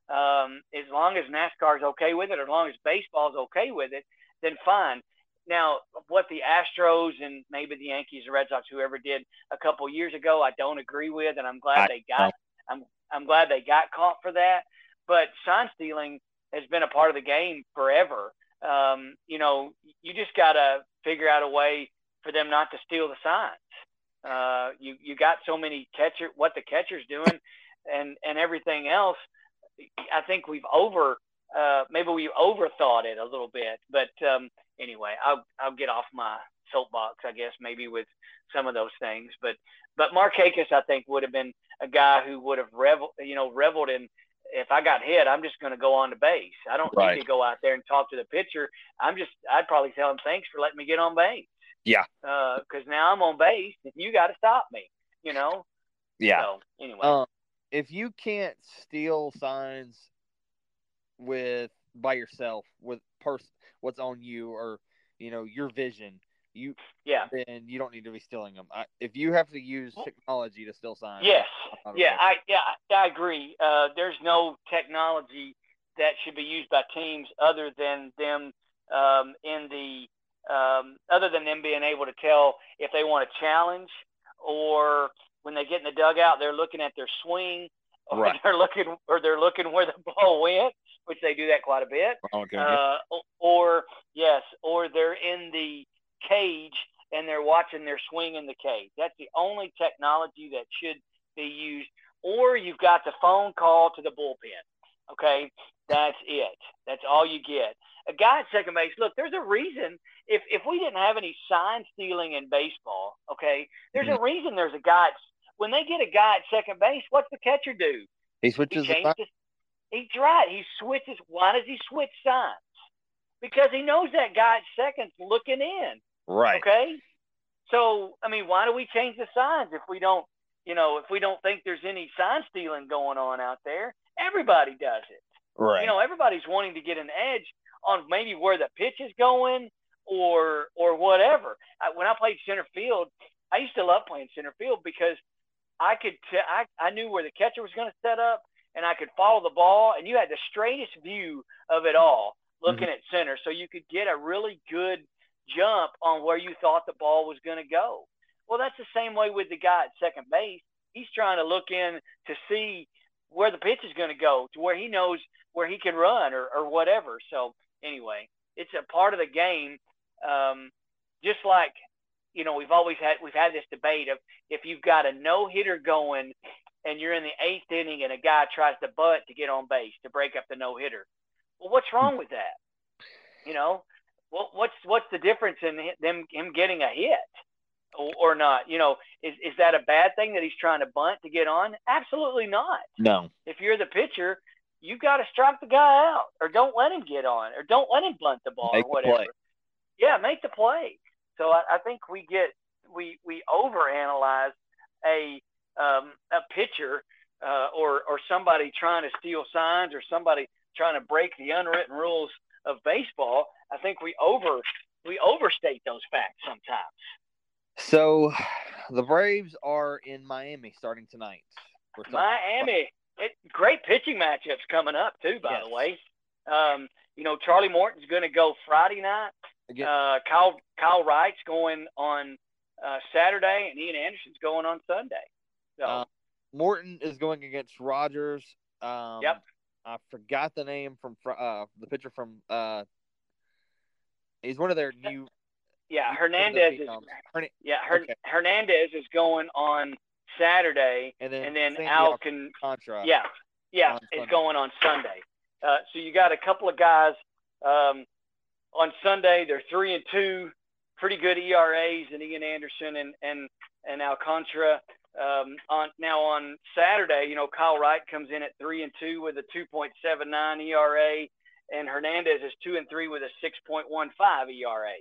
um, as long as NASCAR is okay with it, or as long as baseball is okay with it, then fine. Now, what the Astros and maybe the Yankees or Red Sox, whoever did a couple years ago, I don't agree with, and I'm glad they got. I'm I'm glad they got caught for that. But sign stealing has been a part of the game forever. Um, you know, you just got to figure out a way for them not to steal the signs. Uh, you you got so many catcher what the catcher's doing, and and everything else. I think we've over uh, maybe we overthought it a little bit, but um, anyway, I'll I'll get off my soapbox, I guess, maybe with some of those things. But but Markakis, I think, would have been a guy who would have revel, you know, reveled in. If I got hit, I'm just going to go on to base. I don't right. need to go out there and talk to the pitcher. I'm just, I'd probably tell him thanks for letting me get on base. Yeah. Because uh, now I'm on base, and you got to stop me. You know. Yeah. So anyway, um, if you can't steal signs with by yourself with person what's on you or you know your vision you yeah then you don't need to be stealing them I, if you have to use technology to steal signs yes yeah i yeah i agree uh, there's no technology that should be used by teams other than them um, in the um, other than them being able to tell if they want to challenge or when they get in the dugout, they're looking at their swing, or right. they're looking or they're looking where the ball went, which they do that quite a bit. Okay. Uh, or yes, or they're in the cage and they're watching their swing in the cage. That's the only technology that should be used. Or you've got the phone call to the bullpen. Okay, that's it. That's all you get. A guy at second base. Look, there's a reason. If if we didn't have any sign stealing in baseball, okay, there's mm-hmm. a reason. There's a guy. When they get a guy at second base, what's the catcher do? He switches. He changes. He's right. He switches. Why does he switch signs? Because he knows that guy at second's looking in. Right. Okay. So I mean, why do we change the signs if we don't, you know, if we don't think there's any sign stealing going on out there? Everybody does it. Right. You know, everybody's wanting to get an edge on maybe where the pitch is going or or whatever. I, when I played center field, I used to love playing center field because I could t- I, I knew where the catcher was going to set up and I could follow the ball and you had the straightest view of it all looking mm-hmm. at center so you could get a really good jump on where you thought the ball was going to go. Well, that's the same way with the guy at second base. He's trying to look in to see where the pitch is going to go, to where he knows where he can run or, or whatever. So anyway, it's a part of the game. Um, just like you know, we've always had we've had this debate of if you've got a no hitter going and you're in the eighth inning and a guy tries to butt to get on base to break up the no hitter. Well, what's wrong with that? You know, what, what's what's the difference in them him getting a hit or, or not? You know, is is that a bad thing that he's trying to bunt to get on? Absolutely not. No. If you're the pitcher, you got to strike the guy out, or don't let him get on, or don't let him bunt the ball, make or whatever. Yeah, make the play. So I, I think we get we we overanalyze a um, a pitcher uh, or or somebody trying to steal signs or somebody trying to break the unwritten rules of baseball. I think we over we overstate those facts sometimes. So, the Braves are in Miami starting tonight. Miami, it, great pitching matchups coming up too. By yes. the way, um, you know Charlie Morton's going to go Friday night. Again. Uh, Kyle Kyle Wright's going on uh, Saturday, and Ian Anderson's going on Sunday. So uh, Morton is going against Rogers. Um, yep. I forgot the name from uh, the pitcher from. Uh, he's one of their new. Yeah, Hernandez is. Hern- yeah, Her- okay. Hernandez is going on Saturday, and then, and then Al can. Contra yeah, yeah, it's going on Sunday. Uh, so you got a couple of guys um, on Sunday. They're three and two, pretty good ERAs, and Ian Anderson and and and Alcantara. Um, on now on Saturday, you know Kyle Wright comes in at three and two with a 2.79 ERA, and Hernandez is two and three with a 6.15 ERA.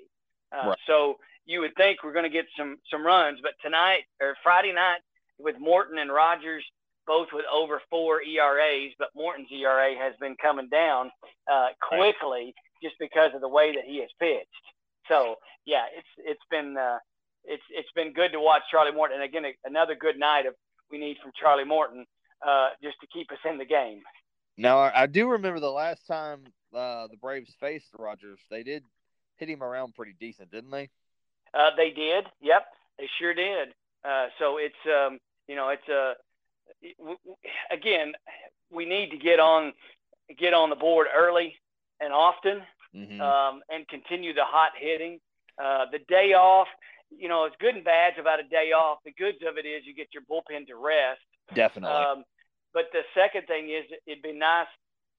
Uh, right. So you would think we're going to get some some runs, but tonight or Friday night with Morton and Rogers both with over four ERAs, but Morton's ERA has been coming down uh, quickly right. just because of the way that he has pitched. So yeah, it's it's been uh, it's it's been good to watch Charlie Morton. And again, another good night of we need from Charlie Morton uh, just to keep us in the game. Now I do remember the last time uh, the Braves faced Rogers, they did hit him around pretty decent, didn't they? Uh, they did. Yep, they sure did. Uh, so it's um, you know it's a uh, again we need to get on get on the board early and often mm-hmm. um, and continue the hot hitting. Uh, the day off, you know, it's good and bad about a day off. The goods of it is you get your bullpen to rest. Definitely. Um, but the second thing is it'd be nice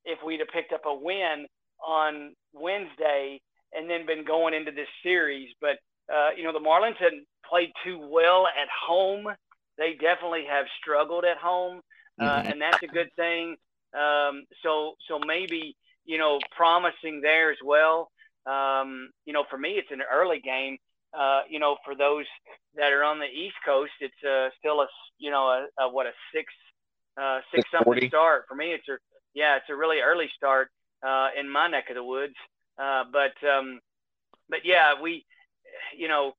if we'd have picked up a win on Wednesday and then been going into this series. But uh, you know, the Marlins hadn't played too well at home. They definitely have struggled at home, uh, mm-hmm. and that's a good thing. Um, so, so maybe you know, promising there as well. Um, you know, for me, it's an early game. Uh, you know, for those that are on the East Coast, it's uh, still a you know a, a what a six uh, six something start. For me, it's a yeah, it's a really early start uh, in my neck of the woods. Uh, but um, but yeah, we you know,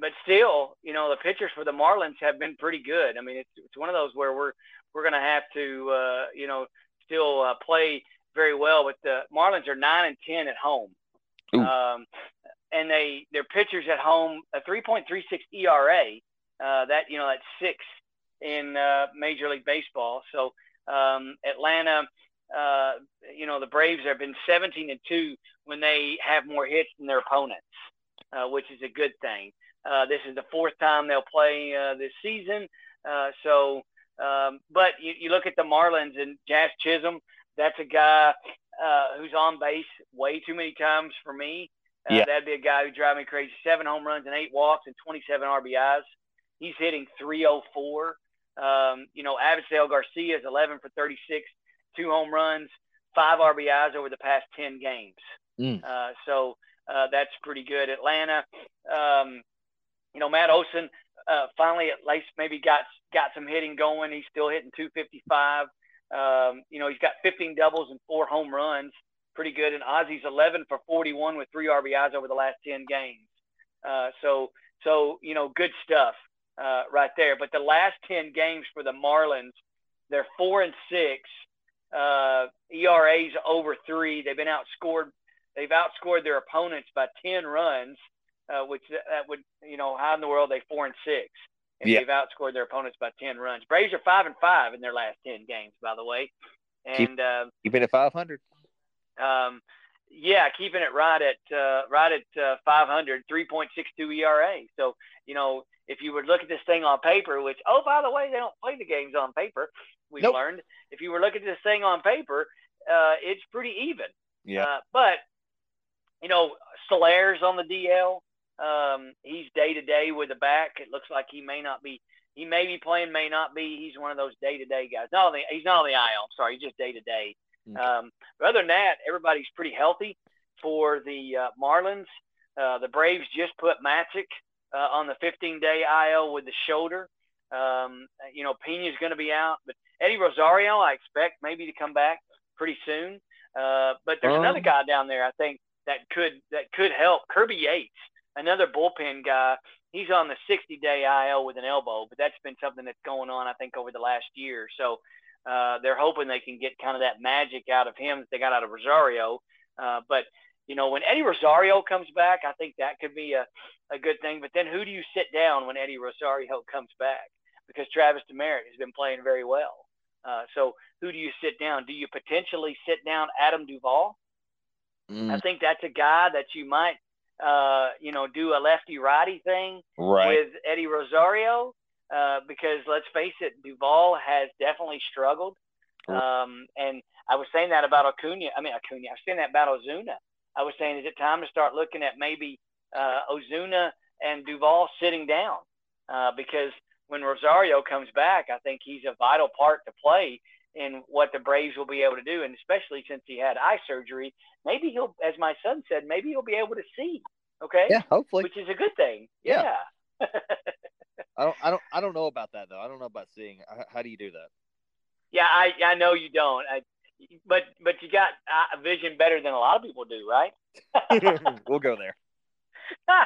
but still, you know, the pitchers for the Marlins have been pretty good. I mean, it's it's one of those where we're we're going to have to uh, you know still uh, play very well. But the Marlins are nine and ten at home. Um, and they their pitchers at home a 3.36 ERA. Uh, that you know that's six in uh, Major League Baseball. So um, Atlanta, uh, you know, the Braves have been 17 and two when they have more hits than their opponents, uh, which is a good thing. Uh, this is the fourth time they'll play uh, this season. Uh, so, um, but you, you look at the Marlins and Jazz Chisholm. That's a guy uh, who's on base way too many times for me. Uh, yeah. That'd be a guy who drive me crazy. Seven home runs and eight walks and 27 RBIs. He's hitting 304. Um, you know, Avisail Garcia is 11 for 36, two home runs, five RBIs over the past 10 games. Mm. Uh, so uh, that's pretty good. Atlanta, um, you know, Matt Olson uh, finally at least maybe got got some hitting going. He's still hitting 255. Um, you know, he's got 15 doubles and four home runs. Pretty good. And Ozzie's 11 for 41 with three RBIs over the last 10 games. Uh, so, so you know, good stuff uh, right there. But the last 10 games for the Marlins, they're four and six. Uh, ERA's over three. They've been outscored. They've outscored their opponents by 10 runs, uh, which that would, you know, how in the world they four and six? And yeah. they've outscored their opponents by 10 runs. Braves are five and five in their last 10 games, by the way. And keep, uh, keep it at 500. Um, yeah, keeping it right at uh, right at uh, 500, 3.62 ERA. So you know, if you would look at this thing on paper, which oh by the way, they don't play the games on paper. We've nope. learned if you were looking at this thing on paper, uh, it's pretty even. Yeah. Uh, but you know, Soler's on the DL. Um, he's day to day with the back. It looks like he may not be. He may be playing, may not be. He's one of those day to day guys. No, he's not on the IL. I'm sorry, he's just day to day. Um, but other than that, everybody's pretty healthy for the uh, Marlins. Uh, the Braves just put Matzek uh, on the 15-day IL with the shoulder. Um, you know, Pena's going to be out, but Eddie Rosario, I expect maybe to come back pretty soon. Uh, but there's um, another guy down there I think that could that could help. Kirby Yates, another bullpen guy. He's on the 60-day IL with an elbow, but that's been something that's going on I think over the last year. So uh, they're hoping they can get kind of that magic out of him that they got out of Rosario. Uh, but you know, when Eddie Rosario comes back, I think that could be a, a good thing. But then who do you sit down when Eddie Rosario comes back? Because Travis Demeritte has been playing very well. Uh, so who do you sit down? Do you potentially sit down Adam Duvall? Mm. I think that's a guy that you might, uh, you know, do a lefty righty thing right. with Eddie Rosario. Uh, because let's face it, Duvall has definitely struggled. Um, and I was saying that about Acuna. I mean, Acuna. I was saying that about Ozuna. I was saying, is it time to start looking at maybe uh, Ozuna and Duvall sitting down? Uh, because when Rosario comes back, I think he's a vital part to play in what the Braves will be able to do. And especially since he had eye surgery, maybe he'll, as my son said, maybe he'll be able to see. Okay. Yeah, hopefully. Which is a good thing. Yeah. yeah. I don't, I don't, I don't know about that though. I don't know about seeing. How do you do that? Yeah, I, I know you don't. I, but, but you got a vision better than a lot of people do, right? we'll go there.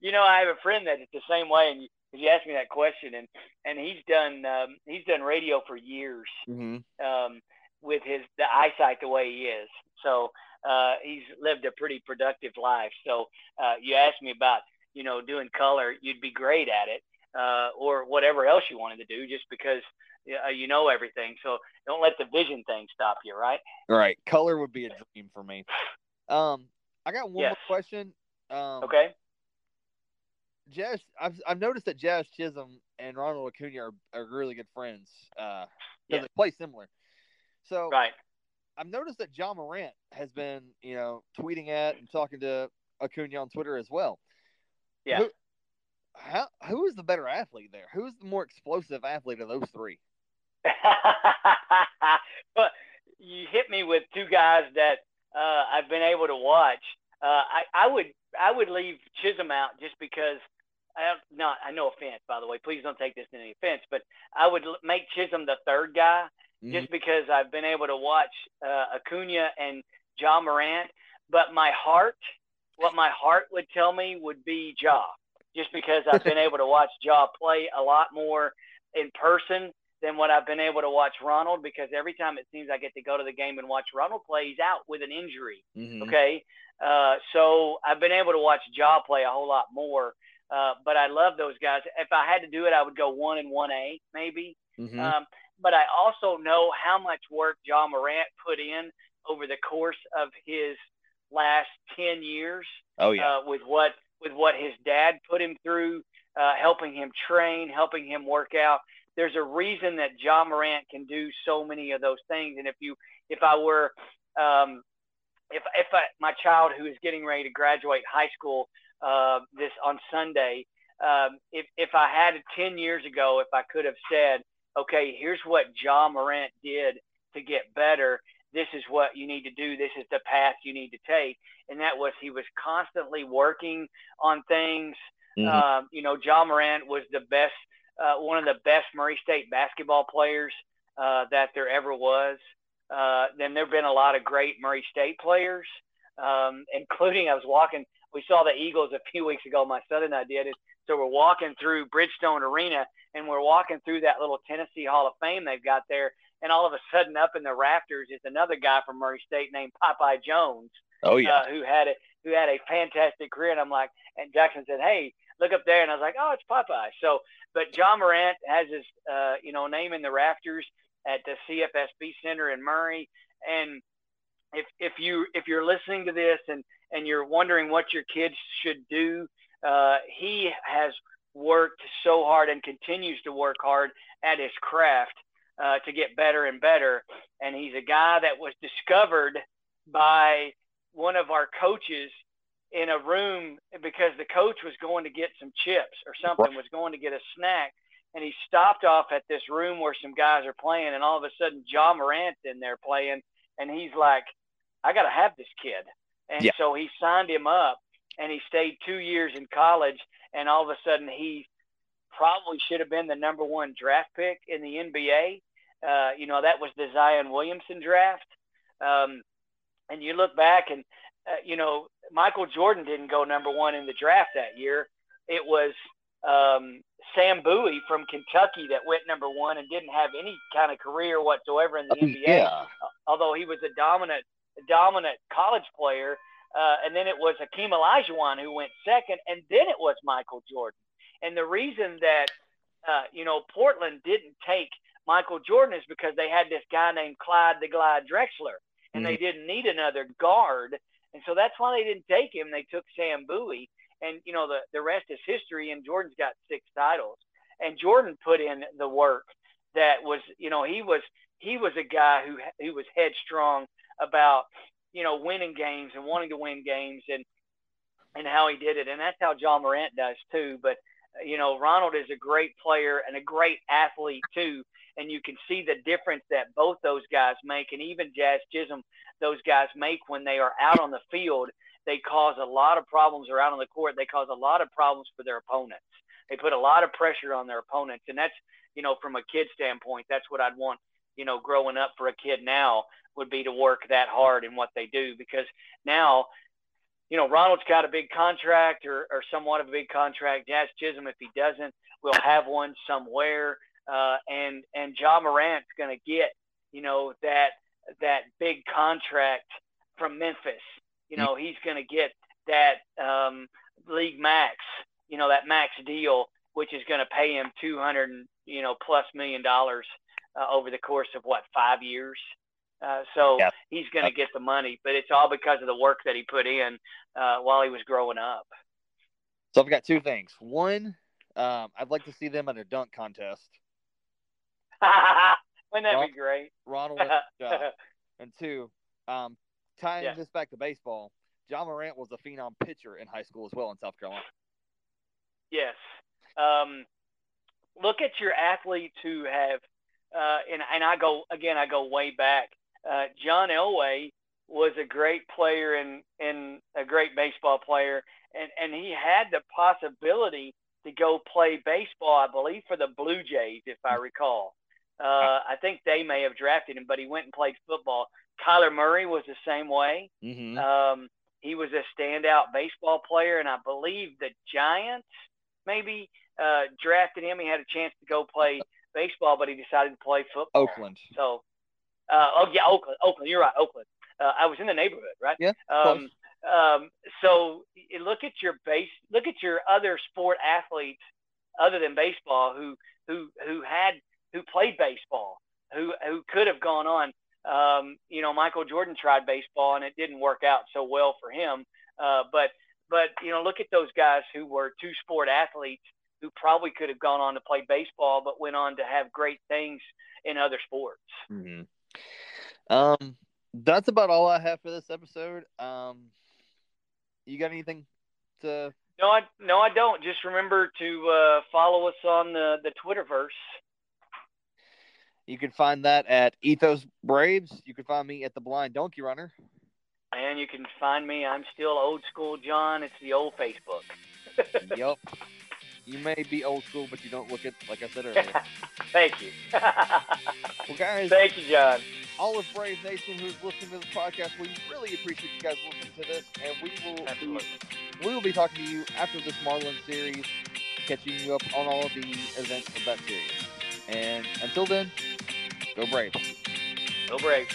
you know, I have a friend that's the same way, and you, you asked me that question, and and he's done um, he's done radio for years mm-hmm. um, with his the eyesight the way he is. So uh, he's lived a pretty productive life. So uh, you asked me about you know, doing color, you'd be great at it, uh, or whatever else you wanted to do, just because uh, you know everything. So don't let the vision thing stop you, right? Right. Color would be a dream for me. Um, I got one yes. more question. Um, okay. Jazz, I've I've noticed that Jazz Chisholm and Ronald Acuna are, are really good friends. Uh, yeah. they play similar. So right. I've noticed that John Morant has been, you know, tweeting at and talking to Acuna on Twitter as well. Yeah. Who, how, who is the better athlete there? Who's the more explosive athlete of those three? but you hit me with two guys that uh, I've been able to watch. Uh, I, I would I would leave Chisholm out just because. I, not I no offense by the way. Please don't take this in any offense, but I would make Chisholm the third guy mm-hmm. just because I've been able to watch uh, Acuna and Ja Morant. But my heart what my heart would tell me would be Ja, just because I've been able to watch Ja play a lot more in person than what I've been able to watch Ronald because every time it seems I get to go to the game and watch Ronald play, he's out with an injury. Mm-hmm. Okay. Uh, so I've been able to watch Ja play a whole lot more. Uh, but I love those guys. If I had to do it, I would go one and one A maybe. Mm-hmm. Um, but I also know how much work Ja Morant put in over the course of his last ten years. Oh yeah. Uh, with what with what his dad put him through, uh, helping him train, helping him work out. There's a reason that Ja Morant can do so many of those things. And if you, if I were, um, if if I, my child who is getting ready to graduate high school uh, this on Sunday, um, if if I had ten years ago, if I could have said, okay, here's what Ja Morant did to get better. This is what you need to do. This is the path you need to take. And that was he was constantly working on things. Mm-hmm. Um, you know, John Morant was the best, uh, one of the best Murray State basketball players uh, that there ever was. Uh, then there have been a lot of great Murray State players, um, including I was walking. We saw the Eagles a few weeks ago. My son and I did it. So we're walking through Bridgestone Arena, and we're walking through that little Tennessee Hall of Fame they've got there. And all of a sudden, up in the rafters is another guy from Murray State named Popeye Jones. Oh yeah, uh, who had a who had a fantastic career. And I'm like, and Jackson said, "Hey, look up there," and I was like, "Oh, it's Popeye." So, but John Morant has his, uh, you know, name in the rafters at the CFSB Center in Murray. And if if you if you're listening to this and and you're wondering what your kids should do, uh, he has worked so hard and continues to work hard at his craft uh, to get better and better. And he's a guy that was discovered by one of our coaches in a room because the coach was going to get some chips or something, was going to get a snack. And he stopped off at this room where some guys are playing, and all of a sudden, Ja Morant's in there playing, and he's like, "I got to have this kid." And yeah. so he signed him up, and he stayed two years in college, and all of a sudden, he probably should have been the number one draft pick in the NBA. Uh, you know, that was the Zion Williamson draft. Um, and you look back and uh, you know Michael Jordan didn't go number one in the draft that year. It was um, Sam Bowie from Kentucky that went number one and didn't have any kind of career whatsoever in the oh, NBA. Yeah. Although he was a dominant dominant college player. Uh, and then it was Hakeem Olajuwon who went second, and then it was Michael Jordan. And the reason that uh, you know Portland didn't take Michael Jordan is because they had this guy named Clyde the Glide Drexler, and mm-hmm. they didn't need another guard. And so that's why they didn't take him. They took Sam Bowie. And, you know, the, the rest is history. And Jordan's got six titles. And Jordan put in the work that was, you know, he was he was a guy who who was headstrong about, you know, winning games and wanting to win games and and how he did it. And that's how John Morant does too. But you know, Ronald is a great player and a great athlete too and you can see the difference that both those guys make, and even Jazz Chisholm, those guys make when they are out on the field. They cause a lot of problems around on the court. They cause a lot of problems for their opponents. They put a lot of pressure on their opponents, and that's you know from a kid standpoint, that's what I'd want you know growing up for a kid now would be to work that hard in what they do because now you know, Ronald's got a big contract or, or somewhat of a big contract. Jazz Chisholm, if he doesn't, will have one somewhere uh, and and Ja Morant's going to get you know that that big contract from Memphis. You know he's going to get that um, league max. You know that max deal, which is going to pay him two hundred you know plus million dollars uh, over the course of what five years. Uh, so yeah. he's going to get the money, but it's all because of the work that he put in uh, while he was growing up. So I've got two things. One, um, I'd like to see them at a dunk contest. Wouldn't that Ron, be great? Ronald and two, um, tying yeah. this back to baseball, John Morant was a phenom pitcher in high school as well in South Carolina. Yes. Um, look at your athletes who have, uh, and, and I go, again, I go way back. Uh, John Elway was a great player and, and a great baseball player, and, and he had the possibility to go play baseball, I believe, for the Blue Jays, if I recall. Uh, I think they may have drafted him, but he went and played football. Kyler Murray was the same way. Mm-hmm. Um, he was a standout baseball player, and I believe the Giants maybe uh, drafted him. He had a chance to go play baseball, but he decided to play football. Oakland. So, uh, oh yeah, Oakland. Oakland. You're right, Oakland. Uh, I was in the neighborhood, right? Yeah. Um, um, so look at your base, look at your other sport athletes other than baseball who who who had who played baseball, who who could have gone on. Um, you know, Michael Jordan tried baseball and it didn't work out so well for him. Uh, but but you know, look at those guys who were two sport athletes who probably could have gone on to play baseball, but went on to have great things in other sports. Mm-hmm. Um, that's about all I have for this episode. Um, you got anything to? No, I no, I don't. Just remember to uh, follow us on the the Twitterverse. You can find that at Ethos Braves. You can find me at the Blind Donkey Runner. And you can find me. I'm still old school, John. It's the old Facebook. yep. You may be old school, but you don't look it like I said earlier. Thank you. well, guys. Thank you, John. All of Brave Nation who's listening to this podcast, we really appreciate you guys listening to this, and we will Absolutely. we will be talking to you after this Marlin series, catching you up on all of the events of that series. And until then, go Braves. Go Braves.